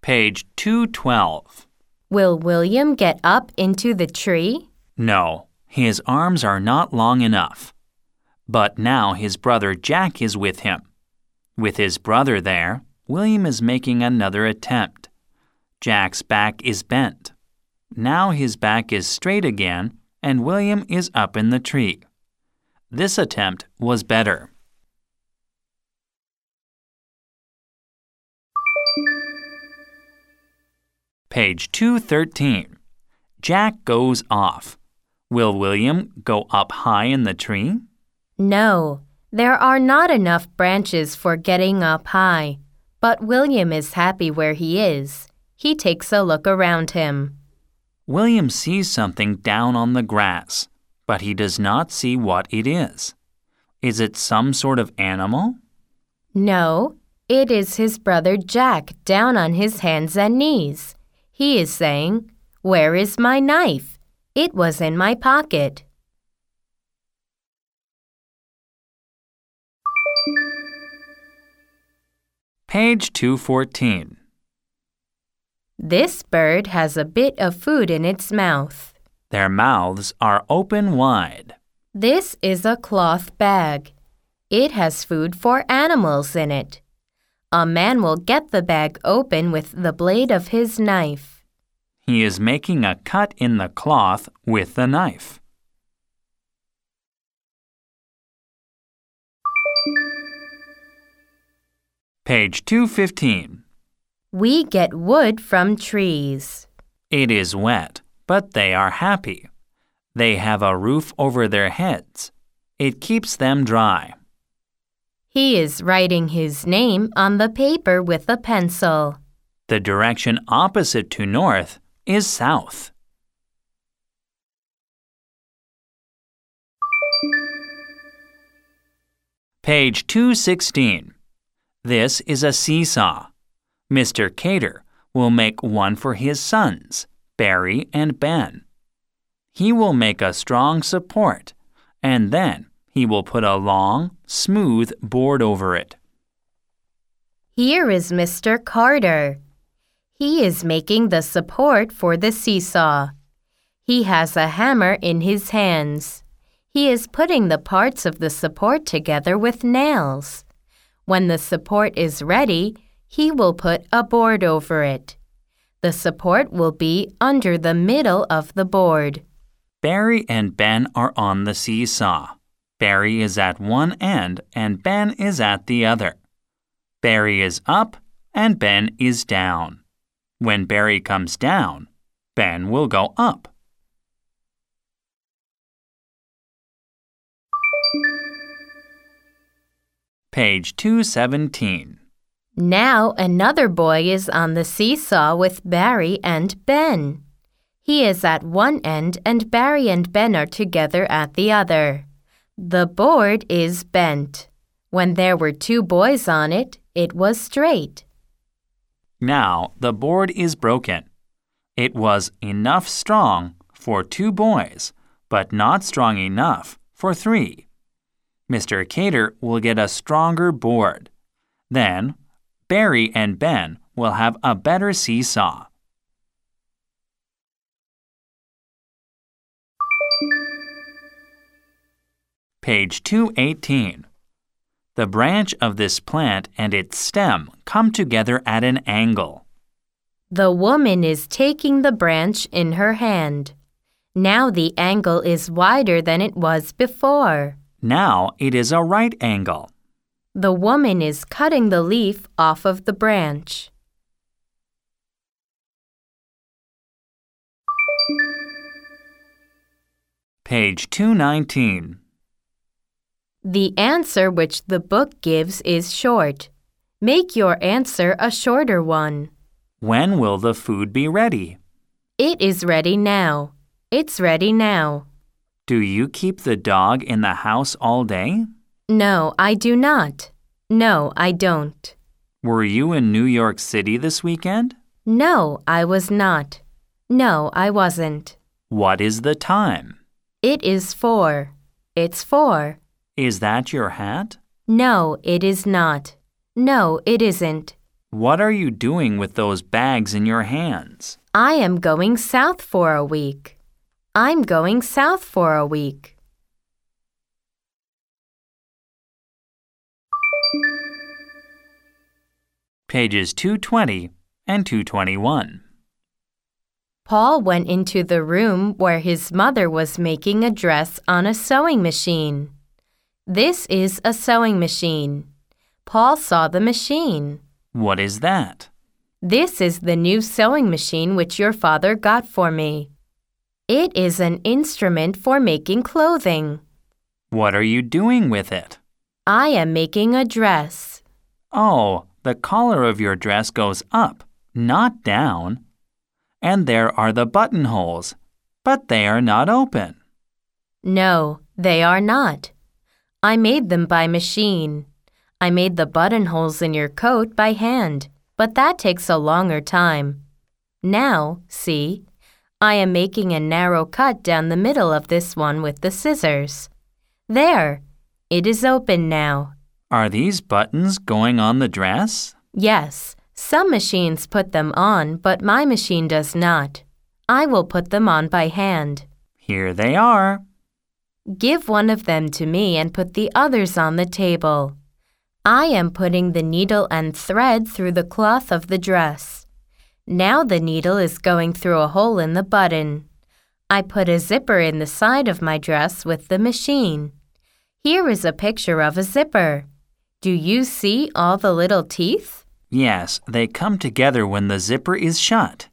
Page 212. Will William get up into the tree? No, his arms are not long enough. But now his brother Jack is with him. With his brother there, William is making another attempt. Jack's back is bent. Now his back is straight again, and William is up in the tree. This attempt was better. Page 213. Jack goes off. Will William go up high in the tree? No, there are not enough branches for getting up high. But William is happy where he is. He takes a look around him. William sees something down on the grass, but he does not see what it is. Is it some sort of animal? No, it is his brother Jack down on his hands and knees. He is saying, Where is my knife? It was in my pocket. Page 214. This bird has a bit of food in its mouth. Their mouths are open wide. This is a cloth bag. It has food for animals in it. A man will get the bag open with the blade of his knife. He is making a cut in the cloth with the knife. Page 215. We get wood from trees. It is wet, but they are happy. They have a roof over their heads. It keeps them dry. He is writing his name on the paper with a pencil. The direction opposite to north is south. Page 216. This is a seesaw. Mr. Cater will make one for his sons, Barry and Ben. He will make a strong support, and then he will put a long, smooth board over it. Here is Mr. Carter. He is making the support for the seesaw. He has a hammer in his hands. He is putting the parts of the support together with nails. When the support is ready, he will put a board over it. The support will be under the middle of the board. Barry and Ben are on the seesaw. Barry is at one end and Ben is at the other. Barry is up and Ben is down. When Barry comes down, Ben will go up. Page 217. Now another boy is on the seesaw with Barry and Ben. He is at one end and Barry and Ben are together at the other. The board is bent. When there were two boys on it, it was straight. Now the board is broken. It was enough strong for two boys, but not strong enough for three. Mr. Cater will get a stronger board. Then, Barry and Ben will have a better seesaw. Page 218. The branch of this plant and its stem come together at an angle. The woman is taking the branch in her hand. Now the angle is wider than it was before. Now it is a right angle. The woman is cutting the leaf off of the branch. Page 219. The answer which the book gives is short. Make your answer a shorter one. When will the food be ready? It is ready now. It's ready now. Do you keep the dog in the house all day? No, I do not. No, I don't. Were you in New York City this weekend? No, I was not. No, I wasn't. What is the time? It is four. It's four. Is that your hat? No, it is not. No, it isn't. What are you doing with those bags in your hands? I am going south for a week. I'm going south for a week. Pages 220 and 221. Paul went into the room where his mother was making a dress on a sewing machine. This is a sewing machine. Paul saw the machine. What is that? This is the new sewing machine which your father got for me. It is an instrument for making clothing. What are you doing with it? I am making a dress. Oh, the collar of your dress goes up, not down. And there are the buttonholes, but they are not open. No, they are not. I made them by machine. I made the buttonholes in your coat by hand, but that takes a longer time. Now, see, I am making a narrow cut down the middle of this one with the scissors. There, it is open now. Are these buttons going on the dress? Yes, some machines put them on, but my machine does not. I will put them on by hand. Here they are. Give one of them to me and put the others on the table. I am putting the needle and thread through the cloth of the dress. Now the needle is going through a hole in the button. I put a zipper in the side of my dress with the machine. Here is a picture of a zipper. Do you see all the little teeth? Yes, they come together when the zipper is shut.